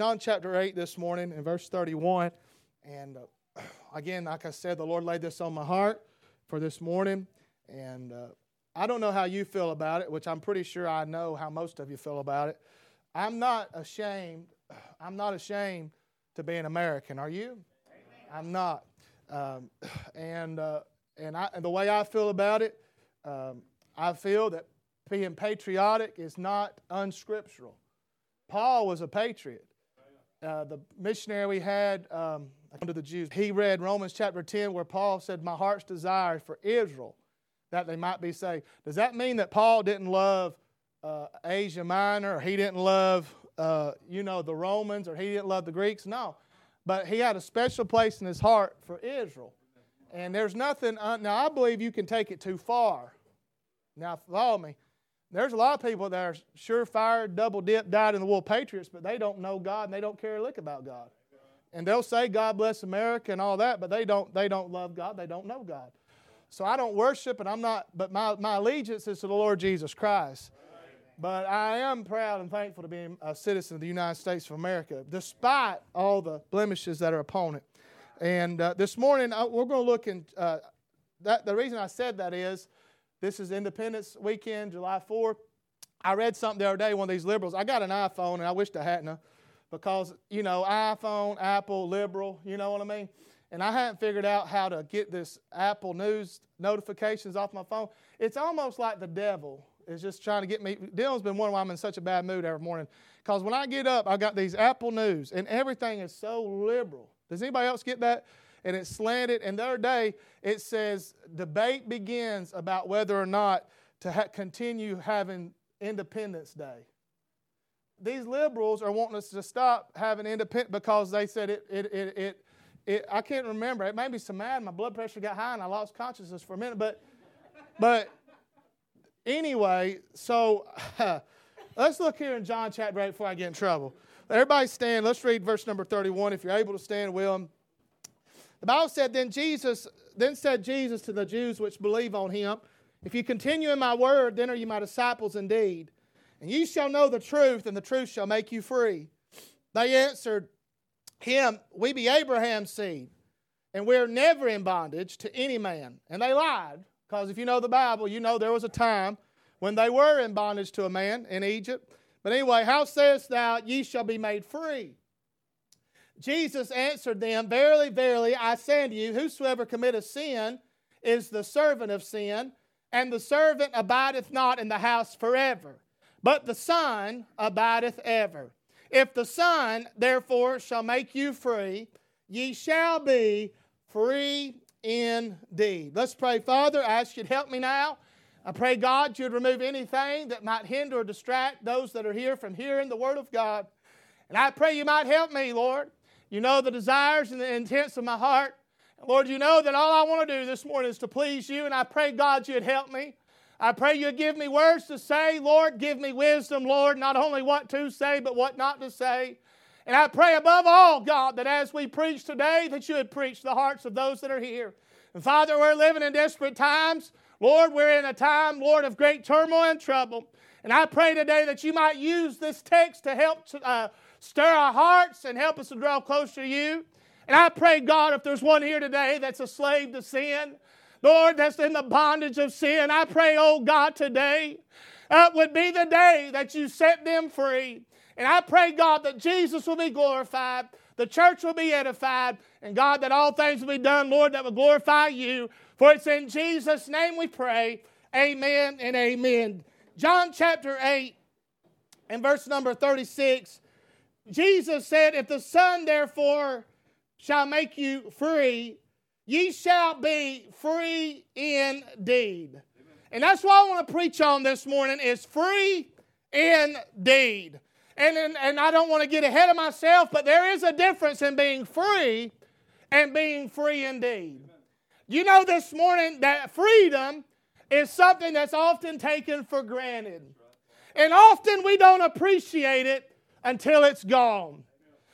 John chapter 8 this morning in verse 31. And uh, again, like I said, the Lord laid this on my heart for this morning. And uh, I don't know how you feel about it, which I'm pretty sure I know how most of you feel about it. I'm not ashamed. I'm not ashamed to be an American. Are you? I'm not. Um, and uh, and, I, and the way I feel about it, um, I feel that being patriotic is not unscriptural. Paul was a patriot. Uh, the missionary we had um, under the Jews, he read Romans chapter 10 where Paul said, My heart's desire is for Israel that they might be saved. Does that mean that Paul didn't love uh, Asia Minor or he didn't love, uh, you know, the Romans or he didn't love the Greeks? No. But he had a special place in his heart for Israel. And there's nothing, now I believe you can take it too far. Now, follow me. There's a lot of people that are surefire, double dip, dyed in the wool patriots, but they don't know God and they don't care a lick about God. And they'll say God bless America and all that, but they don't, they don't love God, they don't know God. So I don't worship and I'm not, but my, my allegiance is to the Lord Jesus Christ. But I am proud and thankful to be a citizen of the United States of America, despite all the blemishes that are upon it. And uh, this morning, uh, we're going to look in. Uh, that, the reason I said that is this is Independence Weekend, July 4th. I read something the other day, one of these liberals. I got an iPhone, and I wished I hadn't, because, you know, iPhone, Apple, liberal, you know what I mean? And I hadn't figured out how to get this Apple News notifications off my phone. It's almost like the devil is just trying to get me. Dylan's been wondering why I'm in such a bad mood every morning. Because when I get up, I got these Apple News, and everything is so liberal. Does anybody else get that? And it's slanted. And the other day, it says debate begins about whether or not to ha- continue having Independence Day. These liberals are wanting us to stop having independence because they said it, it, it, it, it, I can't remember. It made me so mad. My blood pressure got high and I lost consciousness for a minute. But, but anyway, so let's look here in John chapter 8 before I get in trouble. Everybody stand. Let's read verse number 31. If you're able to stand, will. The Bible said, Then Jesus, then said Jesus to the Jews which believe on him, If you continue in my word, then are you my disciples indeed. And you shall know the truth, and the truth shall make you free. They answered him, We be Abraham's seed, and we're never in bondage to any man. And they lied, because if you know the Bible, you know there was a time when they were in bondage to a man in Egypt. But anyway, how sayest thou, ye shall be made free? Jesus answered them, Verily, verily, I say unto you, whosoever committeth sin is the servant of sin, and the servant abideth not in the house forever, but the Son abideth ever. If the Son, therefore, shall make you free, ye shall be free indeed. Let's pray. Father, I ask you to help me now. I pray, God, you'd remove anything that might hinder or distract those that are here from hearing the Word of God. And I pray you might help me, Lord. You know the desires and the intents of my heart. Lord, you know that all I want to do this morning is to please you, and I pray, God, you'd help me. I pray you'd give me words to say, Lord. Give me wisdom, Lord, not only what to say, but what not to say. And I pray above all, God, that as we preach today, that you would preach the hearts of those that are here. And Father, we're living in desperate times. Lord, we're in a time, Lord, of great turmoil and trouble. And I pray today that you might use this text to help uh, stir our hearts and help us to draw closer to you. And I pray, God, if there's one here today that's a slave to sin, Lord, that's in the bondage of sin, I pray, oh God, today uh, would be the day that you set them free. And I pray, God, that Jesus will be glorified, the church will be edified, and God, that all things will be done, Lord, that will glorify you. For it's in Jesus' name we pray. Amen and amen. John chapter 8 and verse number 36, Jesus said, If the Son therefore shall make you free, ye shall be free indeed. And that's what I want to preach on this morning is free indeed. And, and, and I don't want to get ahead of myself, but there is a difference in being free and being free indeed. You know this morning that freedom is something that's often taken for granted. And often we don't appreciate it until it's gone.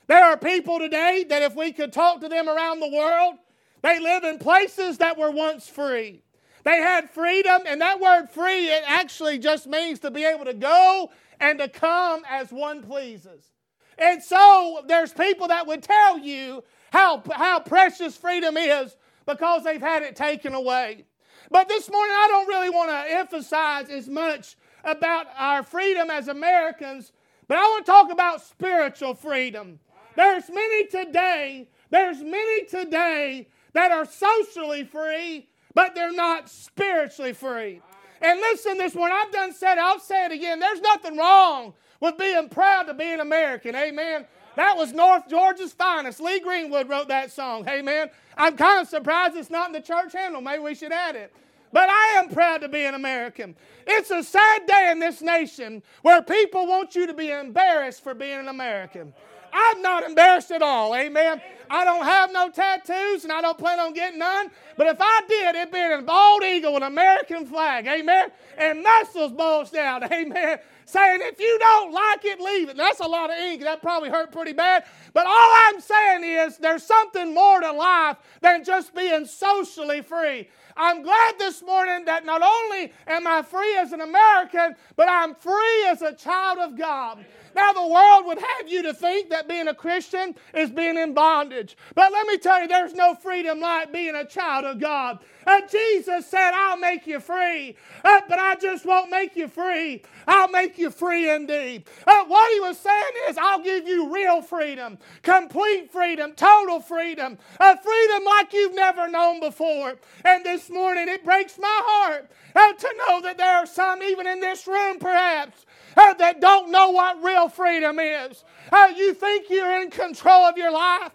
There are people today that if we could talk to them around the world, they live in places that were once free. They had freedom, and that word free, it actually just means to be able to go and to come as one pleases. And so there's people that would tell you how, how precious freedom is because they've had it taken away. But this morning, I don't really want to emphasize as much about our freedom as Americans, but I want to talk about spiritual freedom. There's many today, there's many today that are socially free, but they're not spiritually free. And listen, this one I've done said, it, I'll say it again. There's nothing wrong with being proud to be an American. Amen. That was North Georgia's finest. Lee Greenwood wrote that song. Amen. I'm kind of surprised it's not in the church handle. Maybe we should add it. But I am proud to be an American. It's a sad day in this nation where people want you to be embarrassed for being an American. I'm not embarrassed at all. Amen. I don't have no tattoos and I don't plan on getting none. But if I did, it'd be an bald eagle with an American flag. Amen. And muscles bulged down. Amen. Saying, if you don't like it, leave it. that's a lot of ink. That probably hurt pretty bad. But all I'm saying is there's something more to life than just being socially free. I'm glad this morning that not only am I free as an American, but I'm free as a child of God. Now, the world would have you to think that being a Christian is being in bondage. But let me tell you, there's no freedom like being a child of God. Uh, Jesus said, I'll make you free. Uh, but I just won't make you free. I'll make you free indeed. Uh, what he was saying is, I'll give you real freedom, complete freedom, total freedom, a freedom like you've never known before. And this morning, it breaks my heart uh, to know that there are some, even in this room perhaps, uh, that don't know what real freedom is. Uh, you think you're in control of your life,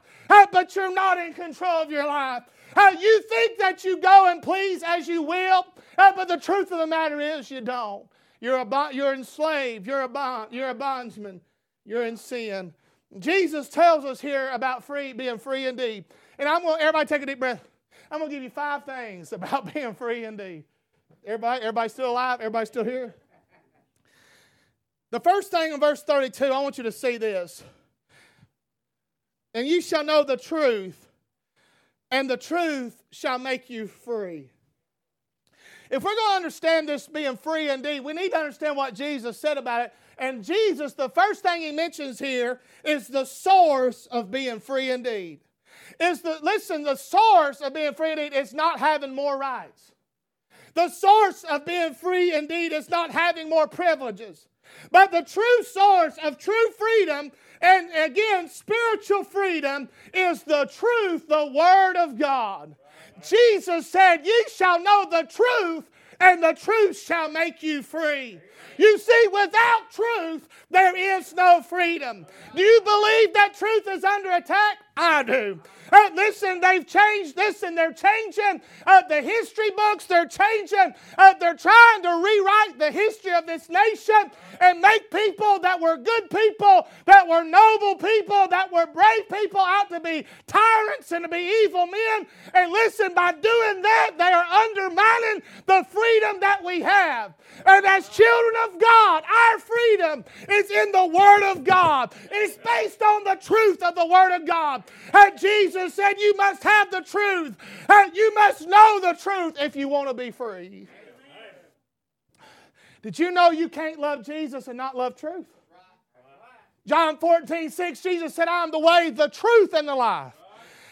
but you're not in control of your life. Uh, you think that you go and please as you will, uh, but the truth of the matter is you don't. You're, a, bond, you're enslaved, you're a, bond, you're a bondsman, you're in sin. Jesus tells us here about free, being free indeed. And I'm going to, everybody take a deep breath. I'm going to give you five things about being free indeed. Everybody, everybody still alive? Everybody still here? The first thing in verse 32, I want you to see this. And you shall know the truth, and the truth shall make you free. If we're going to understand this being free indeed, we need to understand what Jesus said about it. And Jesus, the first thing he mentions here is the source of being free indeed. Is the listen, the source of being free indeed is not having more rights. The source of being free indeed is not having more privileges. But the true source of true freedom, and again, spiritual freedom, is the truth, the Word of God. Jesus said, Ye shall know the truth, and the truth shall make you free. You see, without truth, there is no freedom. Do you believe that truth is under attack? I do. Uh, listen, they've changed. Listen, they're changing uh, the history books. They're changing. Uh, they're trying to rewrite the history of this nation and make people that were good people, that were noble people, that were brave people out to be tyrants and to be evil men. And listen, by doing that, they are undermining the freedom that we have. And as children of God, our freedom is in the Word of God. It's based on the truth of the Word of God. And Jesus said, You must have the truth. And you must know the truth if you want to be free. Did you know you can't love Jesus and not love truth? John 14, 6, Jesus said, I am the way, the truth, and the life.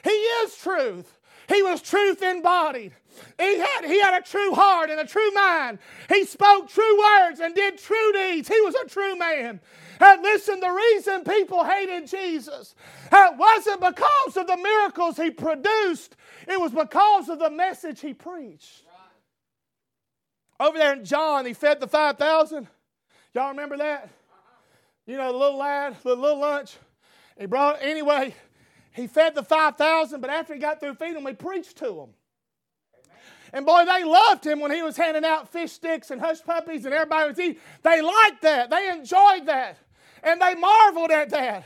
He is truth. He was truth embodied. He had, he had a true heart and a true mind. He spoke true words and did true deeds. He was a true man. And listen, the reason people hated Jesus it wasn't because of the miracles he produced, it was because of the message he preached. Over there in John, he fed the 5,000. Y'all remember that? You know, the little lad, the little lunch. He brought, anyway, he fed the 5,000, but after he got through feeding them, he preached to them. And boy, they loved him when he was handing out fish sticks and hush puppies and everybody was eating. They liked that. They enjoyed that. And they marveled at that.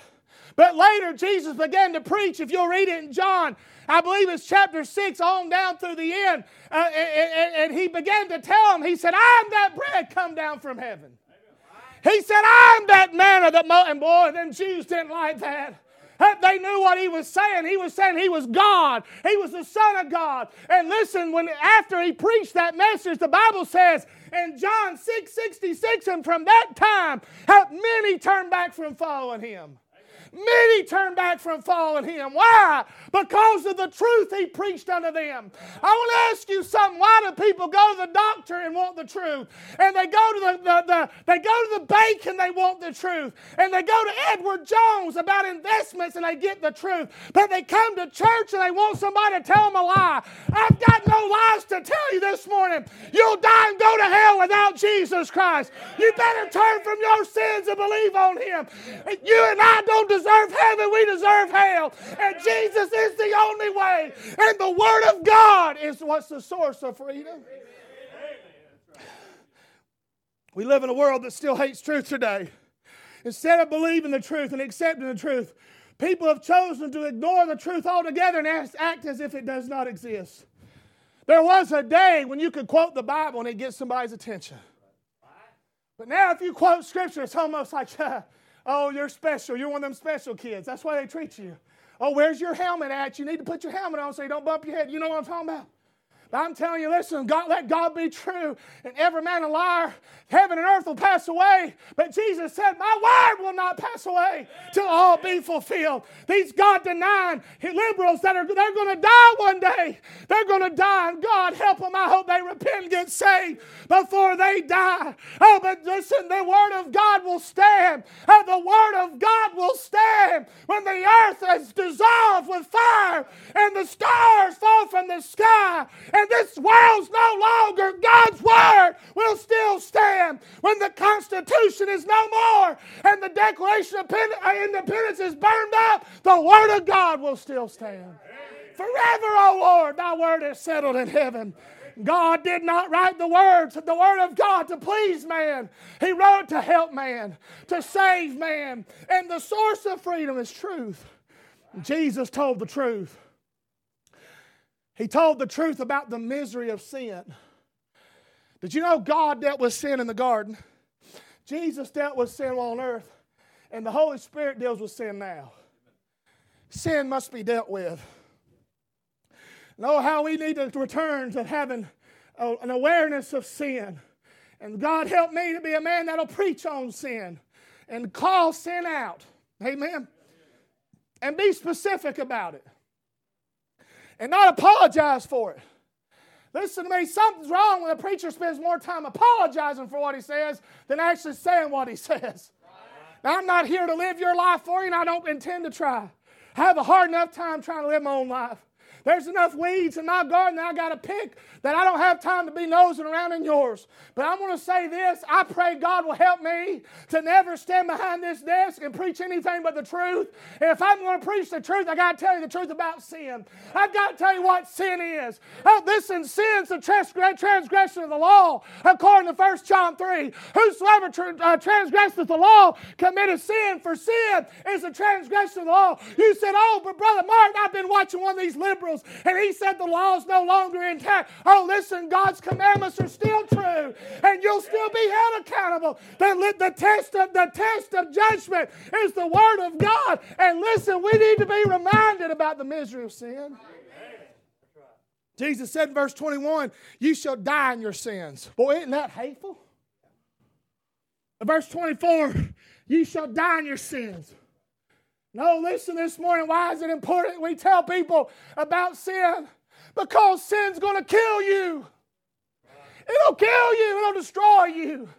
But later, Jesus began to preach. If you'll read it in John, I believe it's chapter 6 on down through the end. Uh, and, and, and, he began to tell them, He said, I'm that bread come down from heaven. He said, I'm that manna that, mo-. and boy, them Jews didn't like that. They knew what he was saying. He was saying he was God. He was the Son of God. And listen, when after he preached that message, the Bible says in John 6 66, and from that time, many turned back from following him. Many turned back from following him. Why? Because of the truth he preached unto them. I want to ask you something. Why do people go to the doctor and want the truth? And they go to the, the, the they go to the bank and they want the truth. And they go to Edward Jones about investments and they get the truth. But they come to church and they want somebody to tell them a lie. I've got no lies to tell you this morning. You'll die and go to hell without Jesus Christ. You better turn from your sins and believe on him. You and I don't deserve heaven, we deserve hell. And Jesus is the only way. And the Word of God is what's the source of freedom. We live in a world that still hates truth today. Instead of believing the truth and accepting the truth, people have chosen to ignore the truth altogether and act as if it does not exist. There was a day when you could quote the Bible and it gets somebody's attention. But now, if you quote Scripture, it's almost like, oh, you're special. You're one of them special kids. That's why they treat you. Oh, where's your helmet at? You need to put your helmet on so you don't bump your head. You know what I'm talking about? I'm telling you, listen, God, let God be true, and every man a liar. Heaven and earth will pass away, but Jesus said, My word will not pass away till all be fulfilled. These God denying liberals that are they're going to die one day. They're going to die, and God help them. I hope they repent and get saved before they die. Oh, but listen, the word of God will stand. Oh, the word of God will stand when the earth is dissolved with fire and the stars fall from the sky. And this world's no longer, God's word will still stand. When the Constitution is no more and the Declaration of uh, Independence is burned up, the word of God will still stand. Forever, O Lord, thy word is settled in heaven. God did not write the words, of the word of God to please man. He wrote to help man, to save man. And the source of freedom is truth. Jesus told the truth. He told the truth about the misery of sin. Did you know God dealt with sin in the garden? Jesus dealt with sin on earth, and the Holy Spirit deals with sin now. Sin must be dealt with. Know how we need to return to having an awareness of sin. And God help me to be a man that'll preach on sin and call sin out. Amen. And be specific about it and not apologize for it. Listen to me, something's wrong when a preacher spends more time apologizing for what he says than actually saying what he says. Now, I'm not here to live your life for you, and I don't intend to try. I have a hard enough time trying to live my own life. There's enough weeds in my garden that I got to pick that I don't have time to be nosing around in yours. But I'm going to say this I pray God will help me to never stand behind this desk and preach anything but the truth. And if I'm going to preach the truth, I got to tell you the truth about sin. I've got to tell you what sin is. Oh, listen, sin's the transgression of the law, according to 1 John 3. Whosoever uh, transgresseth the law committeth sin, for sin is the transgression of the law. You said, Oh, but Brother Martin, I've been watching one of these liberals and he said the law is no longer intact. Oh, listen, God's commandments are still true, and you'll still be held accountable. The, the test of the test of judgment is the word of God. And listen, we need to be reminded about the misery of sin. Jesus said in verse 21, You shall die in your sins. Boy, isn't that hateful? In verse 24, You shall die in your sins. No, listen this morning. Why is it important we tell people about sin? Because sin's going to kill you. It'll kill you, it'll destroy you.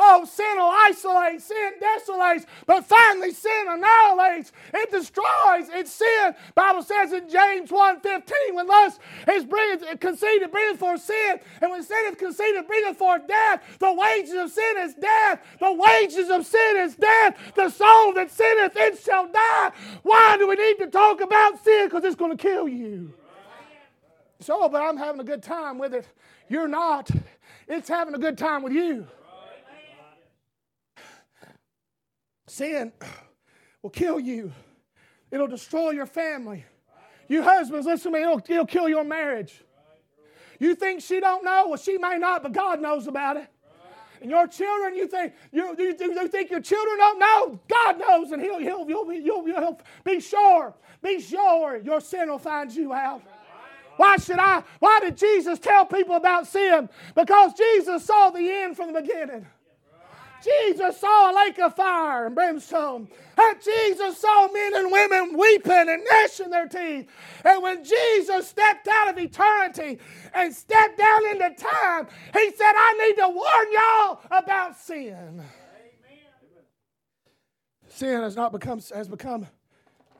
Oh, sin will isolate, sin desolates, but finally sin annihilates. It destroys. It's sin. Bible says in James 1.15, when lust is bringeth, conceited, bringeth forth sin, and when sin is conceited, bringeth forth death. The wages of sin is death. The wages of sin is death. The soul that sinneth, it shall die. Why do we need to talk about sin? Because it's going to kill you. So, but I'm having a good time with it. You're not. It's having a good time with you. Sin will kill you, it'll destroy your family. You husbands, listen to me, it'll, it'll kill your marriage. You think she don't know? Well, she may not, but God knows about it. And your children, you think you, you, you think your children don't know? God knows, and He'll He'll, he'll, he'll, he'll be sure, be sure your sin will find you out. Why should I? Why did Jesus tell people about sin? Because Jesus saw the end from the beginning. Jesus saw a lake of fire and brimstone. And Jesus saw men and women weeping and gnashing their teeth. And when Jesus stepped out of eternity and stepped down into time, he said, I need to warn y'all about sin. Amen. Sin has not become has become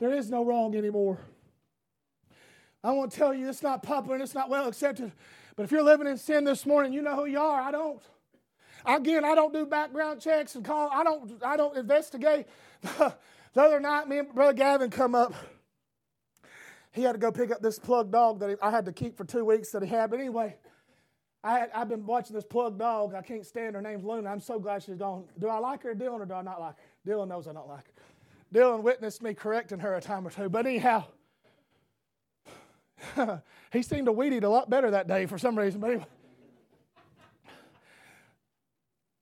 there is no wrong anymore. I won't tell you it's not popular and it's not well accepted. But if you're living in sin this morning, you know who you are. I don't. Again, I don't do background checks and call. I don't. I don't investigate. the other night, me and Brother Gavin come up. He had to go pick up this plug dog that I had to keep for two weeks that he had. But anyway, I had, I've been watching this plug dog. I can't stand her. name's Luna. I'm so glad she's gone. Do I like her, Dylan, or do I not like her? Dylan knows I don't like her. Dylan witnessed me correcting her a time or two. But anyhow, he seemed to weed eat a lot better that day for some reason. But anyway.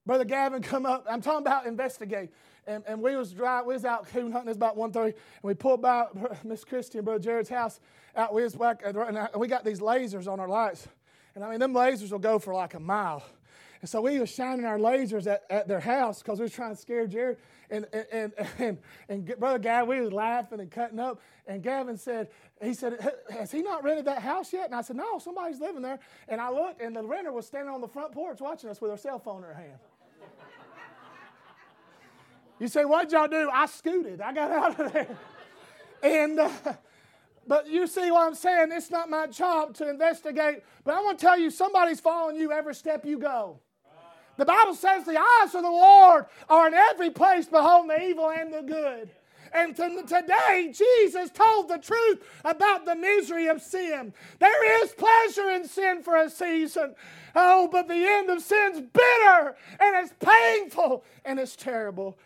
Brother Gavin come up. I'm talking about investigate. And, and we was dry, we was out coon hunting. It's about 1.30. And we pulled by Miss Christie and Brother Jared's house. Out we was back, and we got these lasers on our lights. And I mean, them lasers will go for like a mile. And so we was shining our lasers at, at their house because we was trying to scare Jared. And, and, and, and, Brother Gavin, we was laughing and cutting up. And Gavin said, he said, has he not rented that house yet? And I said, no, somebody's living there. And I looked, and the renter was standing on the front porch watching us with her cell phone in her hand. You say, what'd y'all do? I scooted. I got out of there. And, uh, but you see what I'm saying? It's not my job to investigate. But I want to tell you, somebody's following you every step you go. The Bible says the eyes of the Lord are in every place, beholding the evil and the good. And today, Jesus told the truth about the misery of sin. There is pleasure in sin for a season. Oh, but the end of sin's bitter and it's painful and it's terrible.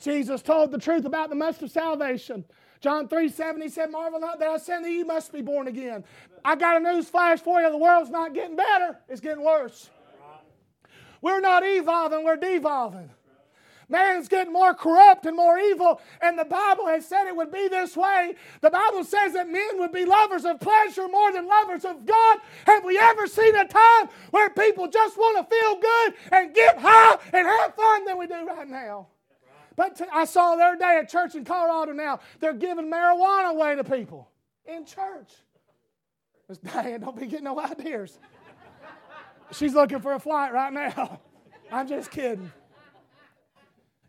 Jesus told the truth about the must of salvation. John 3 7, he said, Marvel not that I send that you must be born again. I got a news flash for you. The world's not getting better, it's getting worse. We're not evolving, we're devolving. Man's getting more corrupt and more evil, and the Bible has said it would be this way. The Bible says that men would be lovers of pleasure more than lovers of God. Have we ever seen a time where people just want to feel good and get high and have fun than we do right now? But t- I saw the other day a church in Colorado now, they're giving marijuana away to people in church. Miss Diane, don't be getting no ideas. She's looking for a flight right now. I'm just kidding.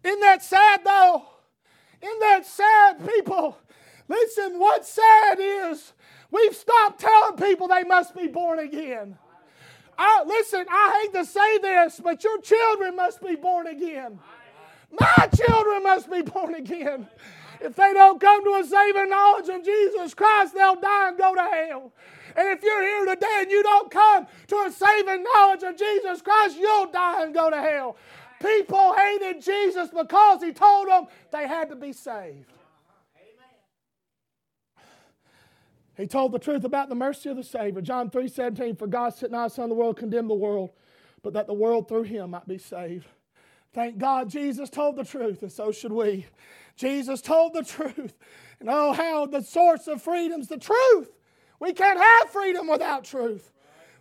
Isn't that sad though? Isn't that sad, people? Listen, what's sad is we've stopped telling people they must be born again. I, listen, I hate to say this, but your children must be born again. My children must be born again. If they don't come to a saving knowledge of Jesus Christ, they'll die and go to hell. And if you're here today and you don't come to a saving knowledge of Jesus Christ, you'll die and go to hell. People hated Jesus because he told them they had to be saved. He told the truth about the mercy of the Savior. John 3 17, for God sent not the Son of the world, condemned the world, but that the world through him might be saved. Thank God Jesus told the truth, and so should we. Jesus told the truth. And oh, how the source of freedom is the truth. We can't have freedom without truth.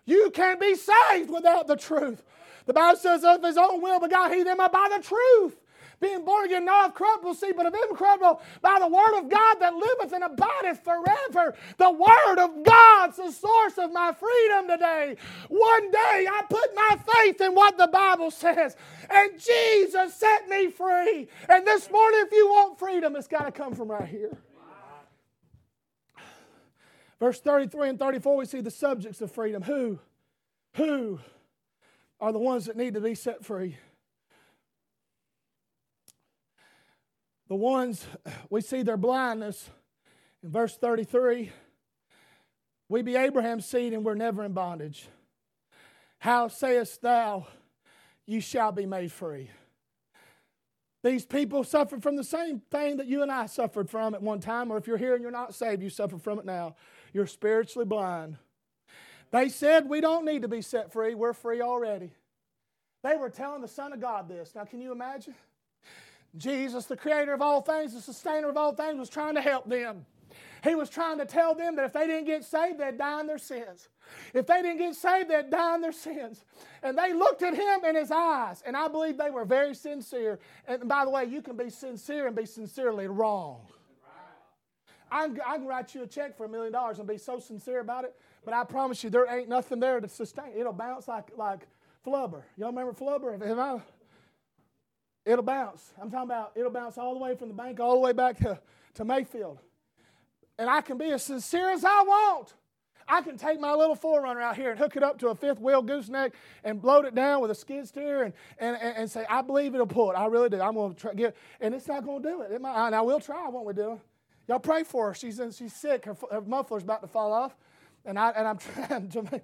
You can't be saved without the truth. The Bible says, of his own will begot he them by the truth being born again, not of corruptible seed, but of incorruptible, by the word of God that liveth and abideth forever. The word of God's the source of my freedom today. One day I put my faith in what the Bible says, and Jesus set me free. And this morning, if you want freedom, it's got to come from right here. Verse 33 and 34, we see the subjects of freedom. Who? Who are the ones that need to be set free? The ones we see their blindness in verse 33 we be Abraham's seed and we're never in bondage. How sayest thou, you shall be made free? These people suffered from the same thing that you and I suffered from at one time, or if you're here and you're not saved, you suffer from it now. You're spiritually blind. They said, We don't need to be set free, we're free already. They were telling the Son of God this. Now, can you imagine? Jesus, the creator of all things, the sustainer of all things, was trying to help them. He was trying to tell them that if they didn't get saved, they'd die in their sins. If they didn't get saved, they'd die in their sins. And they looked at him in his eyes, and I believe they were very sincere. And by the way, you can be sincere and be sincerely wrong. I can, write you a check for a million dollars and be so sincere about it, but I promise you, there ain't nothing there to sustain. It'll bounce like like flubber. Y'all remember flubber? It'll bounce. I'm talking about it'll bounce all the way from the bank all the way back to, to Mayfield. And I can be as sincere as I want. I can take my little 4Runner out here and hook it up to a fifth wheel gooseneck and load it down with a skid steer and, and, and, and say, I believe it'll pull it. I really do. I'm going to try get and it's not going to do it. it might, and I will try, won't we do? Y'all pray for her. She's, in, she's sick. Her, her muffler's about to fall off. And, I, and I'm trying to make,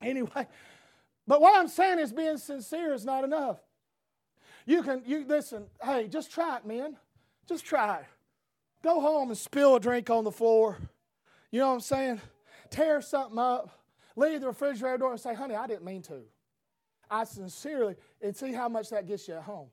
anyway. But what I'm saying is being sincere is not enough. You can, you listen, hey, just try it, man. Just try it. Go home and spill a drink on the floor. You know what I'm saying? Tear something up. Leave the refrigerator door and say, honey, I didn't mean to. I sincerely, and see how much that gets you at home.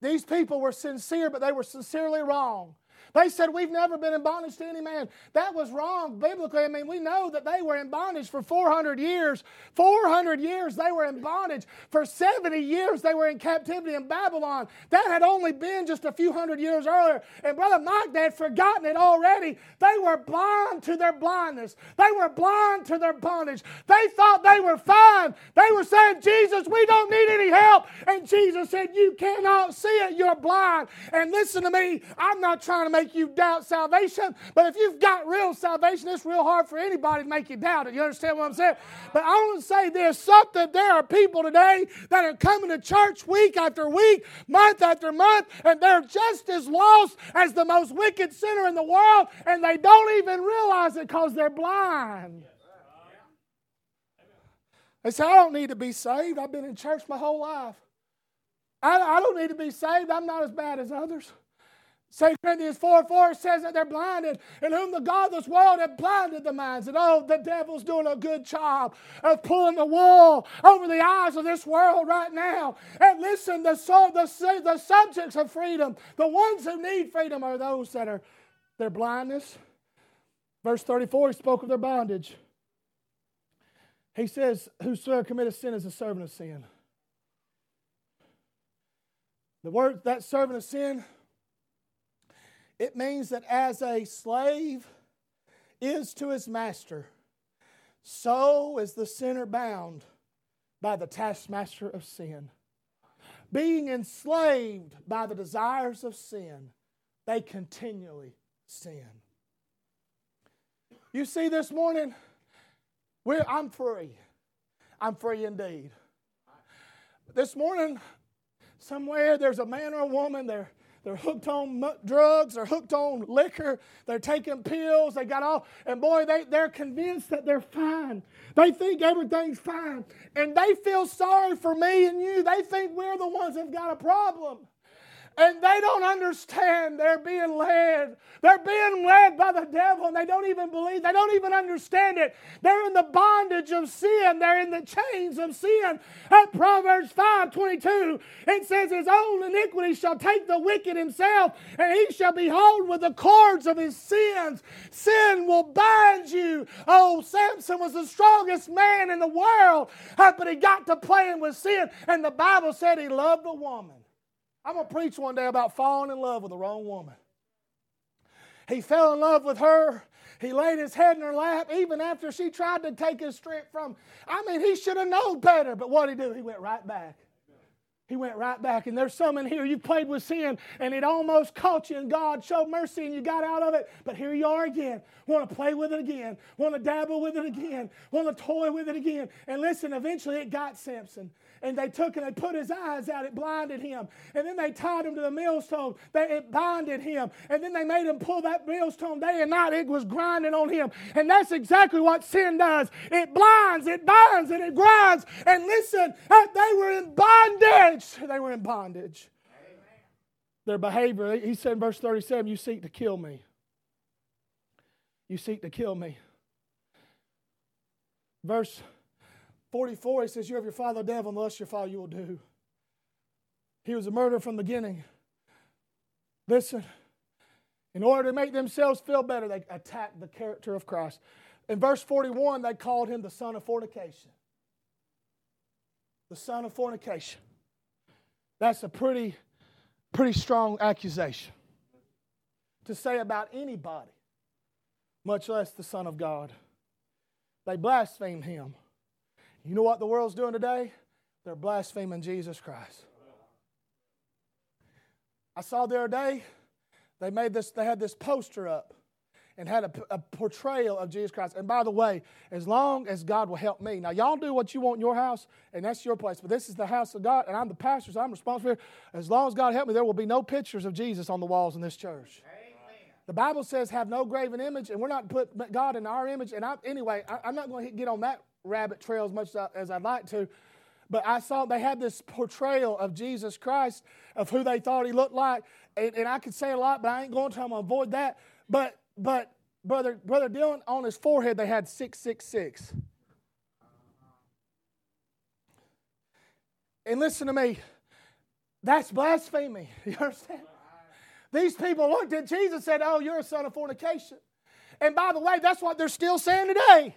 These people were sincere, but they were sincerely wrong. They said, We've never been in bondage to any man. That was wrong biblically. I mean, we know that they were in bondage for 400 years. 400 years they were in bondage. For 70 years they were in captivity in Babylon. That had only been just a few hundred years earlier. And Brother Mike, they had forgotten it already. They were blind to their blindness, they were blind to their bondage. They thought they were fine. They were saying, Jesus, we don't need any help. And Jesus said, You cannot see it. You're blind. And listen to me, I'm not trying to make you doubt salvation. But if you've got real salvation, it's real hard for anybody to make you doubt it. You understand what I'm saying? But I want to say this something there are people today that are coming to church week after week, month after month, and they're just as lost as the most wicked sinner in the world, and they don't even realize it because they're blind. They say, I don't need to be saved. I've been in church my whole life. I, I don't need to be saved. I'm not as bad as others. 2 Corinthians 4 4 says that they're blinded, in whom the godless world have blinded the minds. And oh, the devil's doing a good job of pulling the wool over the eyes of this world right now. And listen, the, the, the subjects of freedom, the ones who need freedom, are those that are their blindness. Verse 34, he spoke of their bondage. He says, Whosoever committeth sin is a servant of sin. The word, that servant of sin, it means that as a slave is to his master, so is the sinner bound by the taskmaster of sin. Being enslaved by the desires of sin, they continually sin. You see, this morning, I'm free. I'm free indeed. This morning, somewhere there's a man or a woman, they're they're hooked on drugs, they're hooked on liquor, they're taking pills, they got all, and boy, they, they're convinced that they're fine. They think everything's fine. And they feel sorry for me and you. They think we're the ones that have got a problem and they don't understand they're being led. They're being led by the devil and they don't even believe, they don't even understand it. They're in the bondage of sin, they're in the chains of sin. At Proverbs 5 22, it says, His own iniquity shall take the wicked himself, and he shall be hold with the cords of his sins. Sin will bind you. Oh, Samson was the strongest man in the world, but he got to playing with sin, and the Bible said he loved a woman. I'm going to preach one day about falling in love with the wrong woman. He fell in love with her. He laid his head in her lap even after she tried to take his strength from. I mean, he should have known better, but what did he do? He went right back. He went right back. And there's some in here, you played with sin and it almost caught you, and God showed mercy and you got out of it. But here you are again. Want to play with it again. Want to dabble with it again. Want to toy with it again. And listen, eventually it got Samson and they took and they put his eyes out. It blinded him. And then they tied him to the millstone. They, it binded him. And then they made him pull that millstone day and night. It was grinding on him. And that's exactly what sin does. It blinds, it binds, and it grinds. And listen, uh, they were in bondage. They were in bondage. Amen. Their behavior, he said in verse 37, you seek to kill me. You seek to kill me. Verse 44, he says, You have your father the devil, and thus your father you will do. He was a murderer from the beginning. Listen, In order to make themselves feel better, they attacked the character of Christ. In verse 41, they called him the son of fornication. The son of fornication. That's a pretty, pretty strong accusation to say about anybody, much less the Son of God. They blasphemed him. You know what the world's doing today? They're blaspheming Jesus Christ. I saw the other day, they made this, they had this poster up and had a, a, portrayal of Jesus Christ. And by the way, as long as God will help me, now y'all do what you want in your house, and that's your place, but this is the house of God, and I'm the pastor, so I'm responsible. As long as God help me, there will be no pictures of Jesus on the walls in this church. The Bible says, have no graven image, and we're not put God in our image. And I, anyway, I, am not going to get on that rabbit trail as much as I'd like to. But I saw they had this portrayal of Jesus Christ, of who they thought he looked like. And, and I could say a lot, but I ain't going to. I'm going to avoid that. But, but brother, brother Dylan, on his forehead, they had 666. And listen to me, that's blasphemy. You understand? These people looked at Jesus and said, Oh, you're a son of fornication. And by the way, that's what they're still saying today.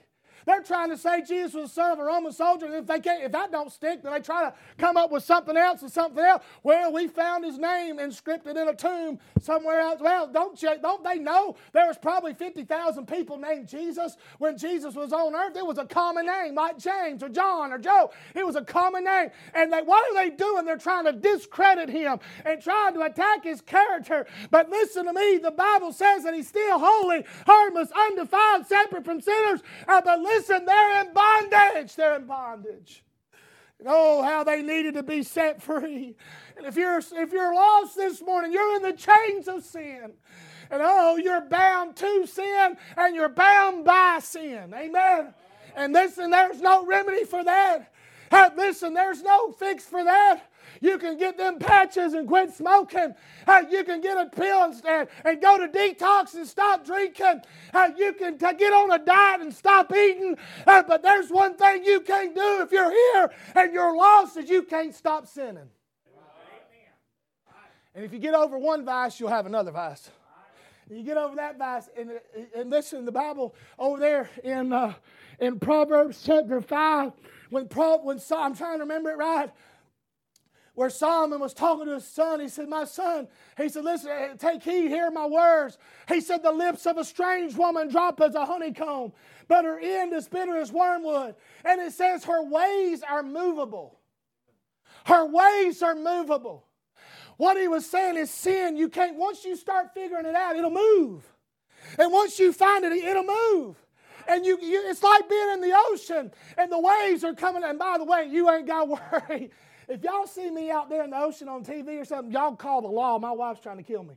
They're trying to say Jesus was the son of a Roman soldier. And if they can't, if that don't stick, then they try to come up with something else and something else. Well, we found his name inscripted in a tomb somewhere else. Well, don't you, don't they know there was probably 50,000 people named Jesus when Jesus was on earth? It was a common name, like James or John or Joe. It was a common name. And they, what are they doing? They're trying to discredit him and trying to attack his character. But listen to me, the Bible says that he's still holy, harmless, undefiled, separate from sinners. Uh, but listen, they're in bondage. They're in bondage. And oh, how they needed to be set free. And if you're if you're lost this morning, you're in the chains of sin. And oh, you're bound to sin and you're bound by sin. Amen. And listen, there's no remedy for that. listen, there's no fix for that. You can get them patches and quit smoking. Uh, you can get a pill and, and go to detox and stop drinking. Uh, you can t- get on a diet and stop eating. Uh, but there's one thing you can't do if you're here and you're lost is you can't stop sinning. And if you get over one vice, you'll have another vice. You get over that vice, and, and listen, the Bible over there in, uh, in Proverbs chapter 5, when, Pro, when I'm trying to remember it right, where Solomon was talking to his son. He said, My son, he said, Listen, eh, take heed, hear my words. He said, The lips of a strange woman drop as a honeycomb, but her end is bitter as wormwood. And it says, Her ways are movable. Her ways are movable. What he was saying is sin, you can't, once you start figuring it out, it'll move. And once you find it, it'll move and you, you, it's like being in the ocean and the waves are coming and by the way you ain't got to worry if y'all see me out there in the ocean on TV or something, y'all call the law. My wife's trying to kill me.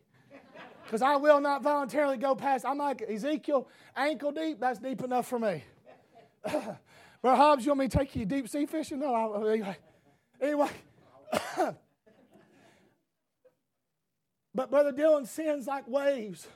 Because I will not voluntarily go past. I'm like Ezekiel, ankle deep. That's deep enough for me. Brother Hobbs, you want me to take you deep sea fishing? No, I, anyway. Anyway. but Brother Dylan sins like waves.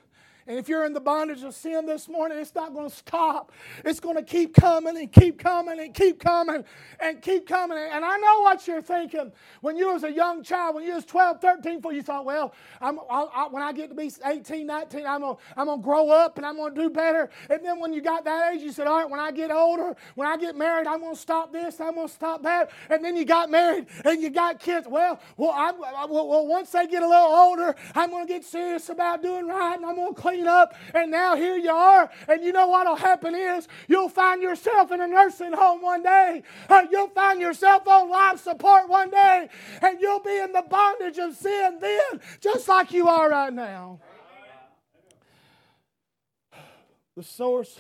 And if you're in the bondage of sin this morning, it's not going to stop. It's going to keep coming and keep coming and keep coming and keep coming. And I know what you're thinking. When you was a young child, when you was 12, 13, 14, you thought, well, I'm, I'll, I'll, when I get to be 18, 19, I'm going I'm to grow up and I'm going to do better. And then when you got that age, you said, all right, when I get older, when I get married, I'm going to stop this, I'm going to stop that. And then you got married and you got kids. Well, well, I'm, well once they get a little older, I'm going to get serious about doing right and I'm going to clean up, and now here you are. And you know what'll happen is you'll find yourself in a nursing home one day. Uh, you'll find yourself on life support one day, and you'll be in the bondage of sin then, just like you are right now. The source,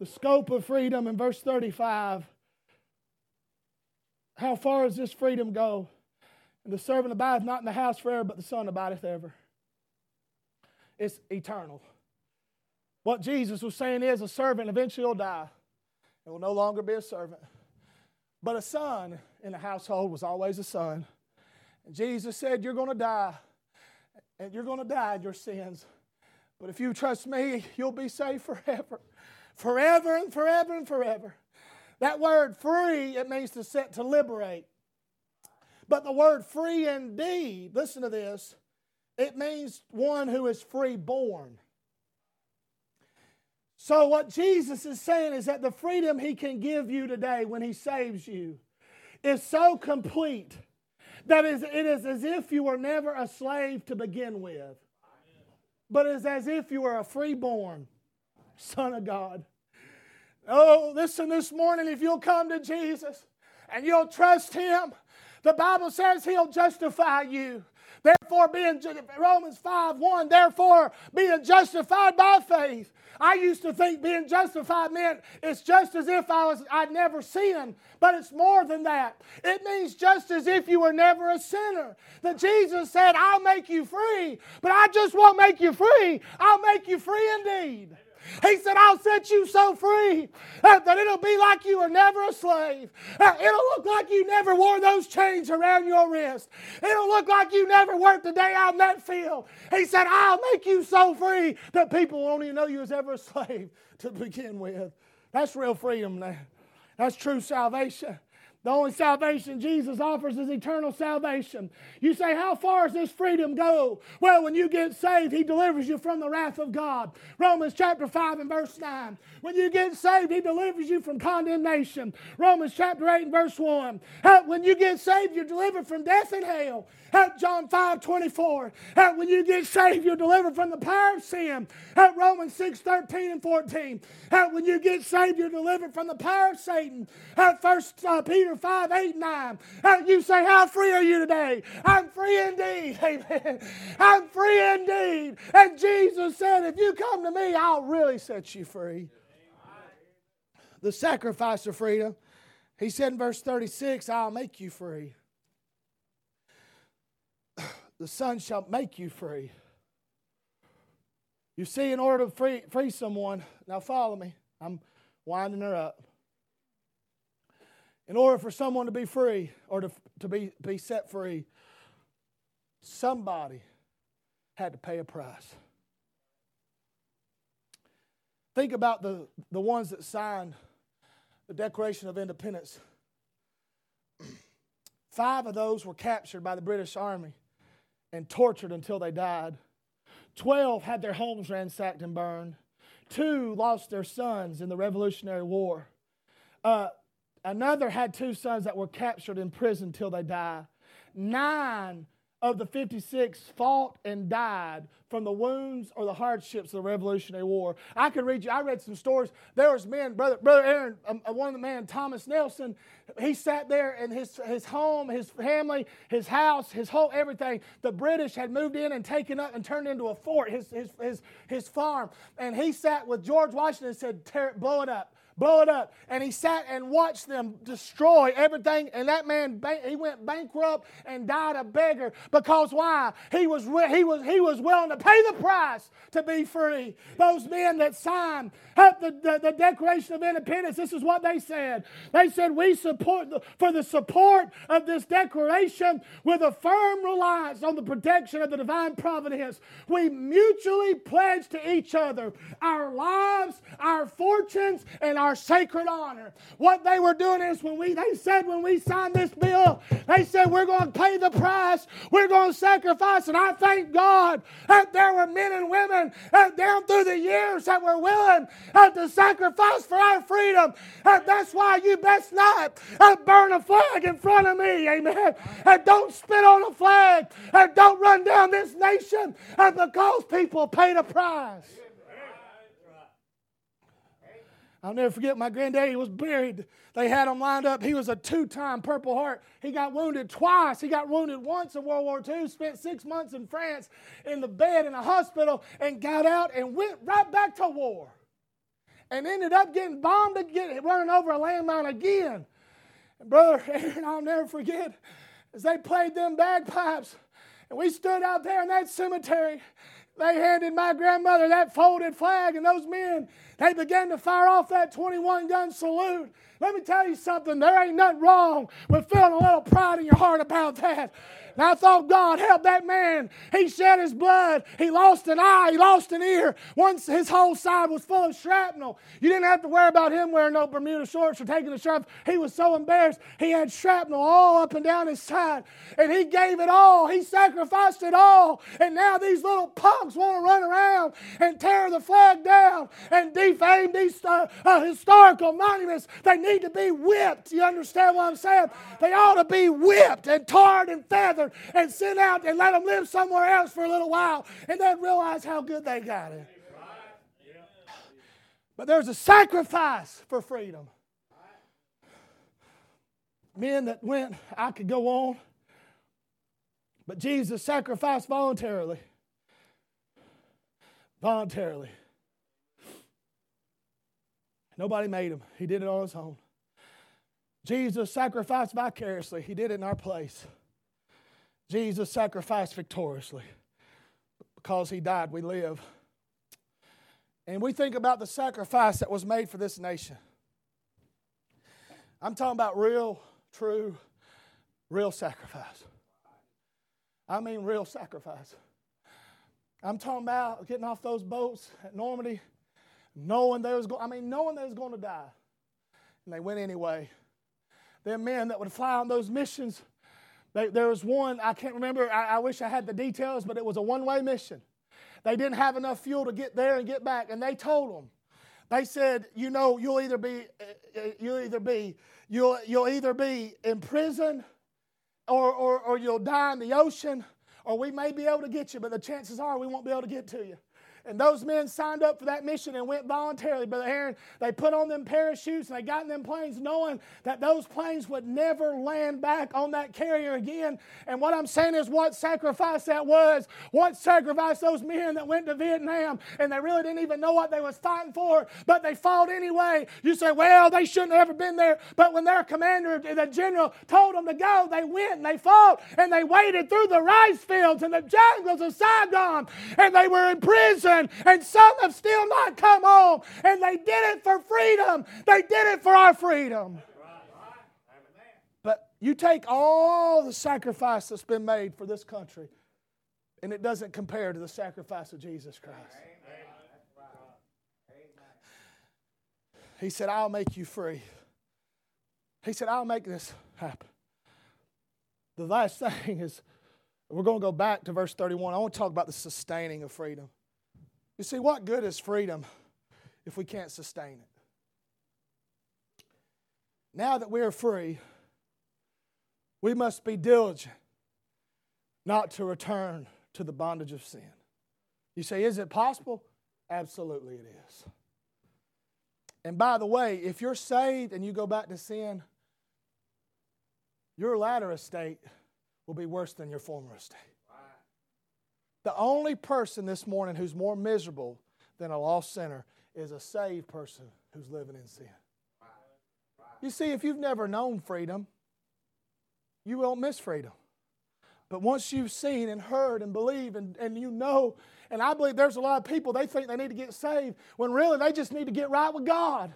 the scope of freedom in verse 35. How far does this freedom go? And the servant abideth not in the house forever, but the son abideth ever it's eternal. What Jesus was saying is a servant eventually will die and will no longer be a servant. But a son in the household was always a son. And Jesus said, You're going to die, and you're going to die in your sins. But if you trust me, you'll be saved forever. Forever and forever and forever. That word free, it means to set to liberate. But the word free indeed, listen to this, it means one who is freeborn. So, what Jesus is saying is that the freedom he can give you today when he saves you is so complete that it is as if you were never a slave to begin with, but it's as if you were a freeborn son of God. Oh, listen this morning, if you'll come to Jesus and you'll trust him, the Bible says he'll justify you. Therefore, being Romans 5 1, therefore being justified by faith. I used to think being justified meant it's just as if I was I'd never sinned, but it's more than that. It means just as if you were never a sinner. That Jesus said, I'll make you free, but I just won't make you free. I'll make you free indeed. He said, I'll set you so free uh, that it'll be like you were never a slave. Uh, it'll look like you never wore those chains around your wrist. It'll look like you never worked a day out in that field. He said, I'll make you so free that people won't even know you was ever a slave to begin with. That's real freedom now. That's true salvation. The only salvation Jesus offers is eternal salvation. You say, How far does this freedom go? Well, when you get saved, He delivers you from the wrath of God. Romans chapter 5 and verse 9. When you get saved, He delivers you from condemnation. Romans chapter 8 and verse 1. When you get saved, you're delivered from death and hell. John 5 24. When you get saved, you're delivered from the power of sin. Romans 6 13 and 14. When you get saved, you're delivered from the power of Satan. At 1 uh, Peter 5 8 9. At you say, How free are you today? I'm free indeed. Amen. I'm free indeed. And Jesus said, If you come to me, I'll really set you free. The sacrifice of freedom. He said in verse 36, I'll make you free the Son shall make you free. You see, in order to free, free someone, now follow me, I'm winding her up. In order for someone to be free or to, to be, be set free, somebody had to pay a price. Think about the, the ones that signed the Declaration of Independence. Five of those were captured by the British Army and tortured until they died. Twelve had their homes ransacked and burned. Two lost their sons in the Revolutionary War. Uh, another had two sons that were captured in prison till they died. Nine of the 56 fought and died from the wounds or the hardships of the Revolutionary War. I could read you, I read some stories. There was men, Brother, Brother Aaron, um, uh, one of the men, Thomas Nelson, he sat there in his, his home, his family, his house, his whole everything. The British had moved in and taken up and turned into a fort, his, his, his, his farm. And he sat with George Washington and said, Tear, blow it up blow it up. And he sat and watched them destroy everything. And that man, he went bankrupt and died a beggar because why? He was, he was, he was willing to pay the price to be free. Those men that signed the, the, the Declaration of Independence, this is what they said. They said, We support the, for the support of this declaration with a firm reliance on the protection of the divine providence. We mutually pledge to each other our lives, our fortunes, and our our sacred honor. What they were doing is when we they said when we signed this bill, they said we're going to pay the price, we're going to sacrifice, and I thank God that there were men and women uh, down through the years that were willing to sacrifice for our freedom. Uh, that's why you best not uh, burn a flag in front of me, amen. And don't spit on a flag, and don't run down this nation because people paid a price. I'll never forget my granddaddy was buried. They had him lined up. He was a two time Purple Heart. He got wounded twice. He got wounded once in World War II, spent six months in France in the bed in a hospital, and got out and went right back to war. And ended up getting bombed again, running over a landmine again. Brother Aaron, I'll never forget, as they played them bagpipes, and we stood out there in that cemetery they handed my grandmother that folded flag, and those men, they began to fire off that 21 gun salute. Let me tell you something, there ain't nothing wrong with feeling a little pride in your heart about that. And I thought, God, help that man. He shed his blood. He lost an eye. He lost an ear. Once his whole side was full of shrapnel. You didn't have to worry about him wearing no Bermuda shorts or taking a shrapnel. He was so embarrassed. He had shrapnel all up and down his side. And he gave it all. He sacrificed it all. And now these little punks want to run around and tear the flag down and defame these uh, uh, historical monuments. They need to be whipped. You understand what I'm saying? They ought to be whipped and tarred and feathered and sent out and let them live somewhere else for a little while and then realize how good they got it. But there's a sacrifice for freedom. Men that went, I could go on, but Jesus sacrificed voluntarily. Voluntarily. Nobody made him, he did it on his own. Jesus sacrificed vicariously, he did it in our place. Jesus sacrificed victoriously. Because he died, we live. And we think about the sacrifice that was made for this nation. I'm talking about real, true, real sacrifice. I mean, real sacrifice. I'm talking about getting off those boats at Normandy, knowing they was going. I mean, knowing they was going to die, and they went anyway. Them men that would fly on those missions. They, there was one I can't remember. I, I wish I had the details, but it was a one-way mission. They didn't have enough fuel to get there and get back, and they told them. They said, you know, you'll either be, uh, uh, you'll either be, you'll, you'll either be in prison or, or, or you'll die in the ocean, or we may be able to get you, but the chances are we won't be able to get to you. And those men signed up for that mission and went voluntarily. Brother Aaron, they put on them parachutes and they got in them planes knowing that those planes would never land back on that carrier again. And what I'm saying is what sacrifice that was. What sacrifice those men that went to Vietnam and they really didn't even know what they was fighting for, but they fought anyway. You say, well, they shouldn't have ever been there. But when their commander, the general, told them to go, they went and they fought and they waded through the rice fields and the jungles of Saigon and they were in prison and some have still not come home. And they did it for freedom. They did it for our freedom. But you take all the sacrifice that's been made for this country, and it doesn't compare to the sacrifice of Jesus Christ. He said, I'll make you free. He said, I'll make this happen. The last thing is, we're going to go back to verse 31. I want to talk about the sustaining of freedom. You see, what good is freedom if we can't sustain it? Now that we are free, we must be diligent not to return to the bondage of sin. You say, is it possible? Absolutely, it is. And by the way, if you're saved and you go back to sin, your latter estate will be worse than your former estate. The only person this morning who's more miserable than a lost sinner is a saved person who's living in sin. You see, if you've never known freedom, you won't miss freedom. But once you've seen and heard and believe and, and you know, and I believe there's a lot of people, they think they need to get saved when really they just need to get right with God.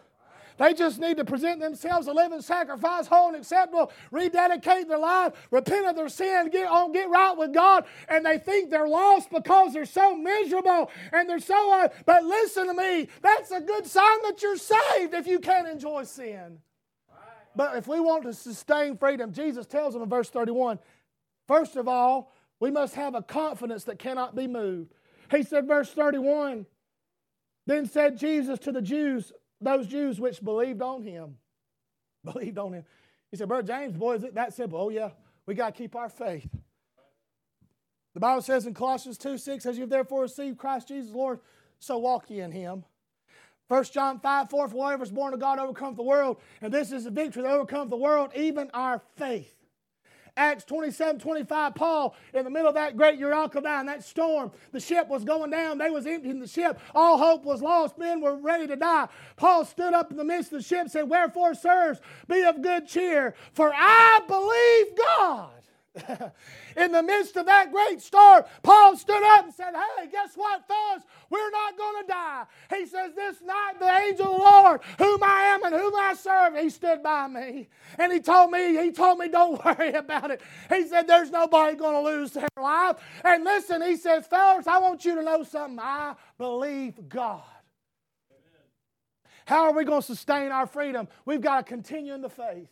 They just need to present themselves a living sacrifice, whole and acceptable, rededicate their life, repent of their sin, get on, get right with God, and they think they're lost because they're so miserable and they're so. Uh, but listen to me, that's a good sign that you're saved if you can't enjoy sin. But if we want to sustain freedom, Jesus tells them in verse 31 first of all, we must have a confidence that cannot be moved. He said, verse 31, then said Jesus to the Jews, those Jews which believed on him. Believed on him. He said, Brother James, boy, is it that simple? Oh, yeah, we got to keep our faith. The Bible says in Colossians 2 6, as you've therefore received Christ Jesus Lord, so walk ye in him. 1 John 5 4, for whatever is born of God overcomes the world, and this is the victory that overcomes the world, even our faith. Acts 27 25, Paul, in the middle of that great Eureka that storm, the ship was going down. They was emptying the ship. All hope was lost. Men were ready to die. Paul stood up in the midst of the ship and said, Wherefore, sirs, be of good cheer, for I believe God. in the midst of that great storm, Paul stood up and said, Hey, guess what, fellas? We're not going to die. He says, This night the angel of the Lord, whom I am and whom I serve, he stood by me. And he told me, he told me, don't worry about it. He said, There's nobody going to lose their life. And listen, he says, Fellas, I want you to know something. I believe God. How are we going to sustain our freedom? We've got to continue in the faith.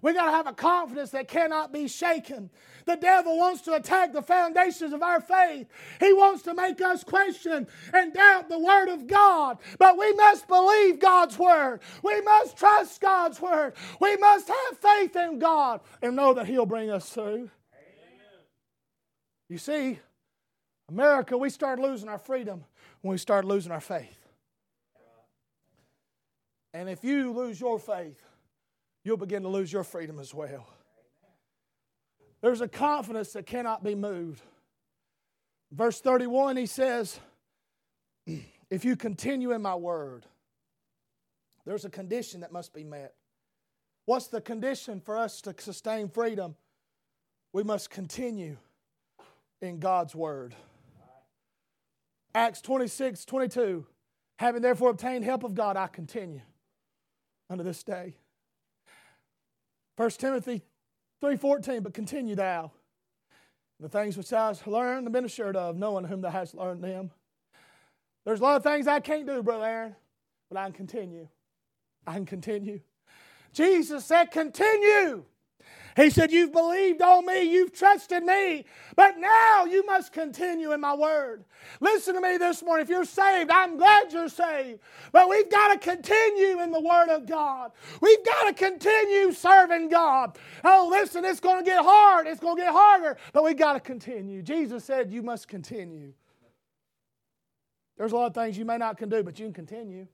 We got to have a confidence that cannot be shaken. The devil wants to attack the foundations of our faith. He wants to make us question and doubt the Word of God. But we must believe God's Word. We must trust God's Word. We must have faith in God and know that He'll bring us through. Amen. You see, America, we started losing our freedom when we started losing our faith. And if you lose your faith, you'll begin to lose your freedom as well. There's a confidence that cannot be moved. Verse 31, he says, If you continue in my word, there's a condition that must be met. What's the condition for us to sustain freedom? We must continue in God's word. Acts 26, 22. Having therefore obtained help of God, I continue unto this day. 1 Timothy 3.14, but continue thou the things which thou hast learned and been assured of, knowing whom thou hast learned them. There's a lot of things I can't do, Brother Aaron, but I can continue. I can continue. Jesus said, continue. He said, You've believed on me, you've trusted me, but now you must continue in my word. Listen to me this morning. If you're saved, I'm glad you're saved, but we've got to continue in the word of God. We've got to continue serving God. Oh, listen, it's going to get hard, it's going to get harder, but we've got to continue. Jesus said, You must continue. There's a lot of things you may not can do, but you can continue.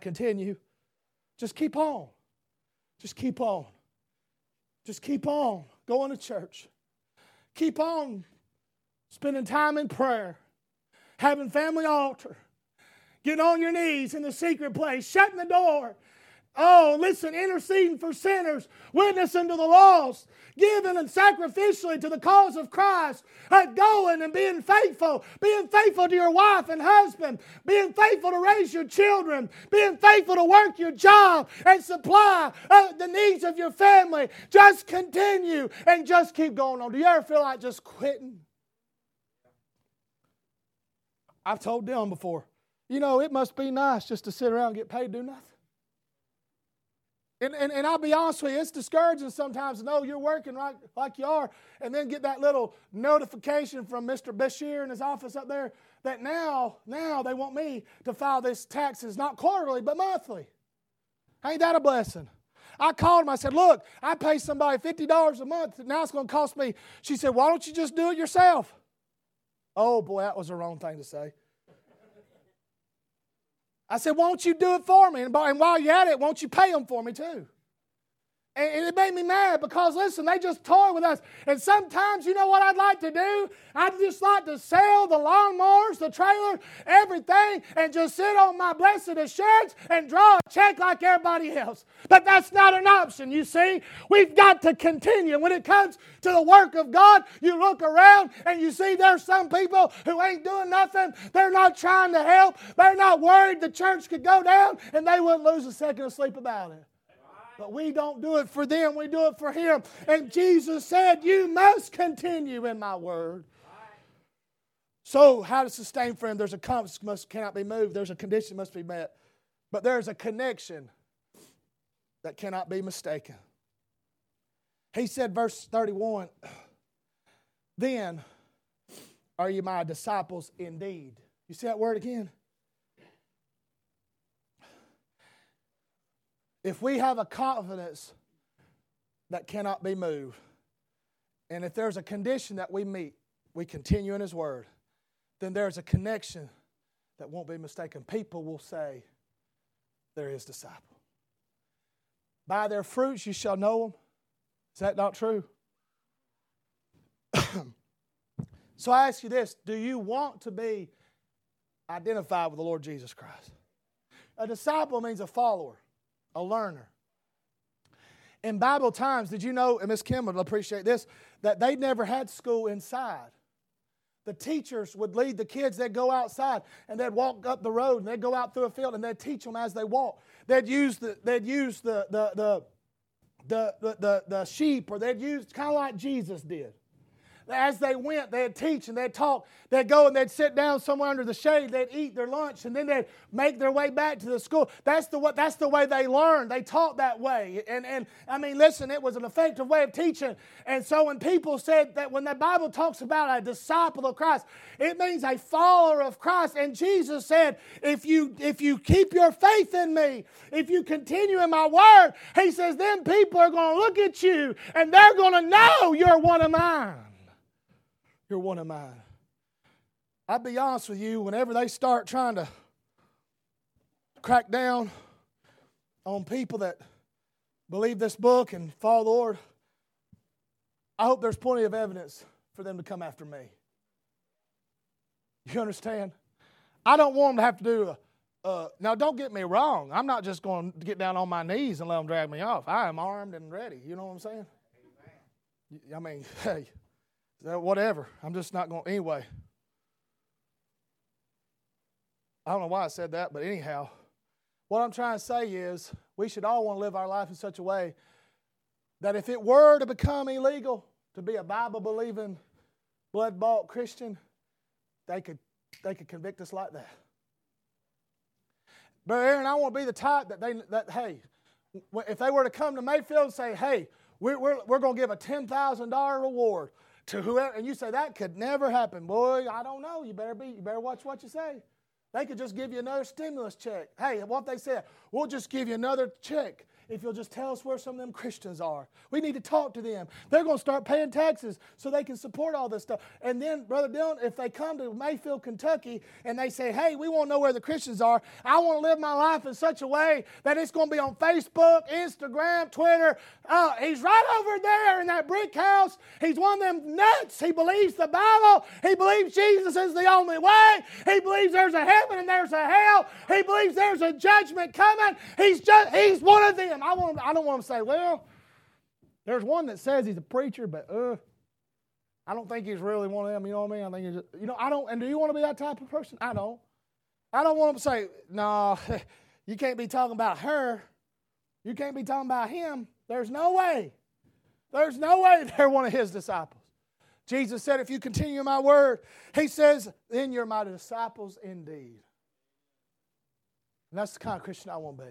Continue. Just keep on. Just keep on. Just keep on going to church. Keep on spending time in prayer, having family altar, getting on your knees in the secret place, shutting the door, Oh, listen, interceding for sinners, witnessing to the lost, giving and sacrificially to the cause of Christ, uh, going and being faithful, being faithful to your wife and husband, being faithful to raise your children, being faithful to work your job and supply uh, the needs of your family. Just continue and just keep going on. Do you ever feel like just quitting? I've told them before, you know, it must be nice just to sit around and get paid do nothing. And, and, and I'll be honest with you, it's discouraging sometimes to know you're working right like you are, and then get that little notification from Mr. Bashir in his office up there that now, now they want me to file this taxes not quarterly but monthly. Ain't that a blessing? I called him. I said, Look, I pay somebody $50 a month. Now it's going to cost me. She said, Why don't you just do it yourself? Oh, boy, that was the wrong thing to say. I said, Won't you do it for me? And while you're at it, won't you pay them for me too? And it made me mad because, listen, they just toy with us. And sometimes, you know what I'd like to do? I'd just like to sell the lawnmowers, the trailer, everything, and just sit on my blessed assurance and draw a check like everybody else. But that's not an option, you see. We've got to continue. When it comes to the work of God, you look around and you see there's some people who ain't doing nothing. They're not trying to help. They're not worried the church could go down, and they wouldn't lose a second of sleep about it. But we don't do it for them, we do it for Him. And Jesus said, You must continue in my word. So, how to sustain friend? There's a must cannot be moved. There's a condition must be met, but there's a connection that cannot be mistaken. He said, verse 31, then are you my disciples indeed? You see that word again? If we have a confidence that cannot be moved, and if there's a condition that we meet, we continue in His Word, then there's a connection that won't be mistaken. People will say, They're His disciple. By their fruits you shall know them. Is that not true? so I ask you this do you want to be identified with the Lord Jesus Christ? A disciple means a follower a learner. In Bible times, did you know, and Miss Kim would appreciate this, that they never had school inside. the teachers would lead the kids. They'd go outside and they'd walk up the road and they'd go out through a field and they'd teach them as they walk. They'd use the, they'd use the, the, the, the, the, the, the sheep or they'd use kind of like Jesus did as they went, they'd teach and they'd talk. They'd go and they'd sit down somewhere under the shade. They'd eat their lunch and then they'd make their way back to the school. That's the, that's the way they learned. They taught that way. And, and I mean, listen, it was an effective way of teaching. And so when people said that when the Bible talks about a disciple of Christ, it means a follower of Christ. And Jesus said, if you, if you keep your faith in me, if you continue in my word, he says, then people are going to look at you and they're going to know you're one of mine. You're one of mine. I'll be honest with you, whenever they start trying to crack down on people that believe this book and follow the Lord, I hope there's plenty of evidence for them to come after me. You understand? I don't want them to have to do a, uh, now, don't get me wrong. I'm not just going to get down on my knees and let them drag me off. I am armed and ready. You know what I'm saying? Amen. I mean, hey, whatever. I'm just not going, anyway. I don't know why I said that, but anyhow, what I'm trying to say is we should all want to live our life in such a way that if it were to become illegal to be a Bible believing, blood bought Christian, they could, they could convict us like that. But Aaron, I want to be the type that they, that, hey, if they were to come to Mayfield and say, hey, we're, we're, we're going to give a $10,000 reward to whoever, and you say that could never happen, boy. I don't know. You better be. You better watch what you say. They could just give you another stimulus check. Hey, what they said? We'll just give you another check if you'll just tell us where some of them Christians are. We need to talk to them. They're going to start paying taxes so they can support all this stuff. And then, Brother Dylan, if they come to Mayfield, Kentucky, and they say, hey, we want to know where the Christians are, I want to live my life in such a way that it's going to be on Facebook, Instagram, Twitter. Uh, he's right over there in that brick house. He's one of them nuts. He believes the Bible. He believes Jesus is the only way. He believes there's a heaven and there's a hell. He believes there's a judgment coming. He's just he's one of them I, want, I don't want to say, well, there's one that says he's a preacher, but uh, I don't think he's really one of them. You know what I mean? I think he's, just, you know, I don't. And do you want to be that type of person? I don't. I don't want to say, no, you can't be talking about her. You can't be talking about him. There's no way. There's no way they're one of his disciples. Jesus said, if you continue my word, he says, then you're my disciples indeed. And that's the kind of Christian I want to be.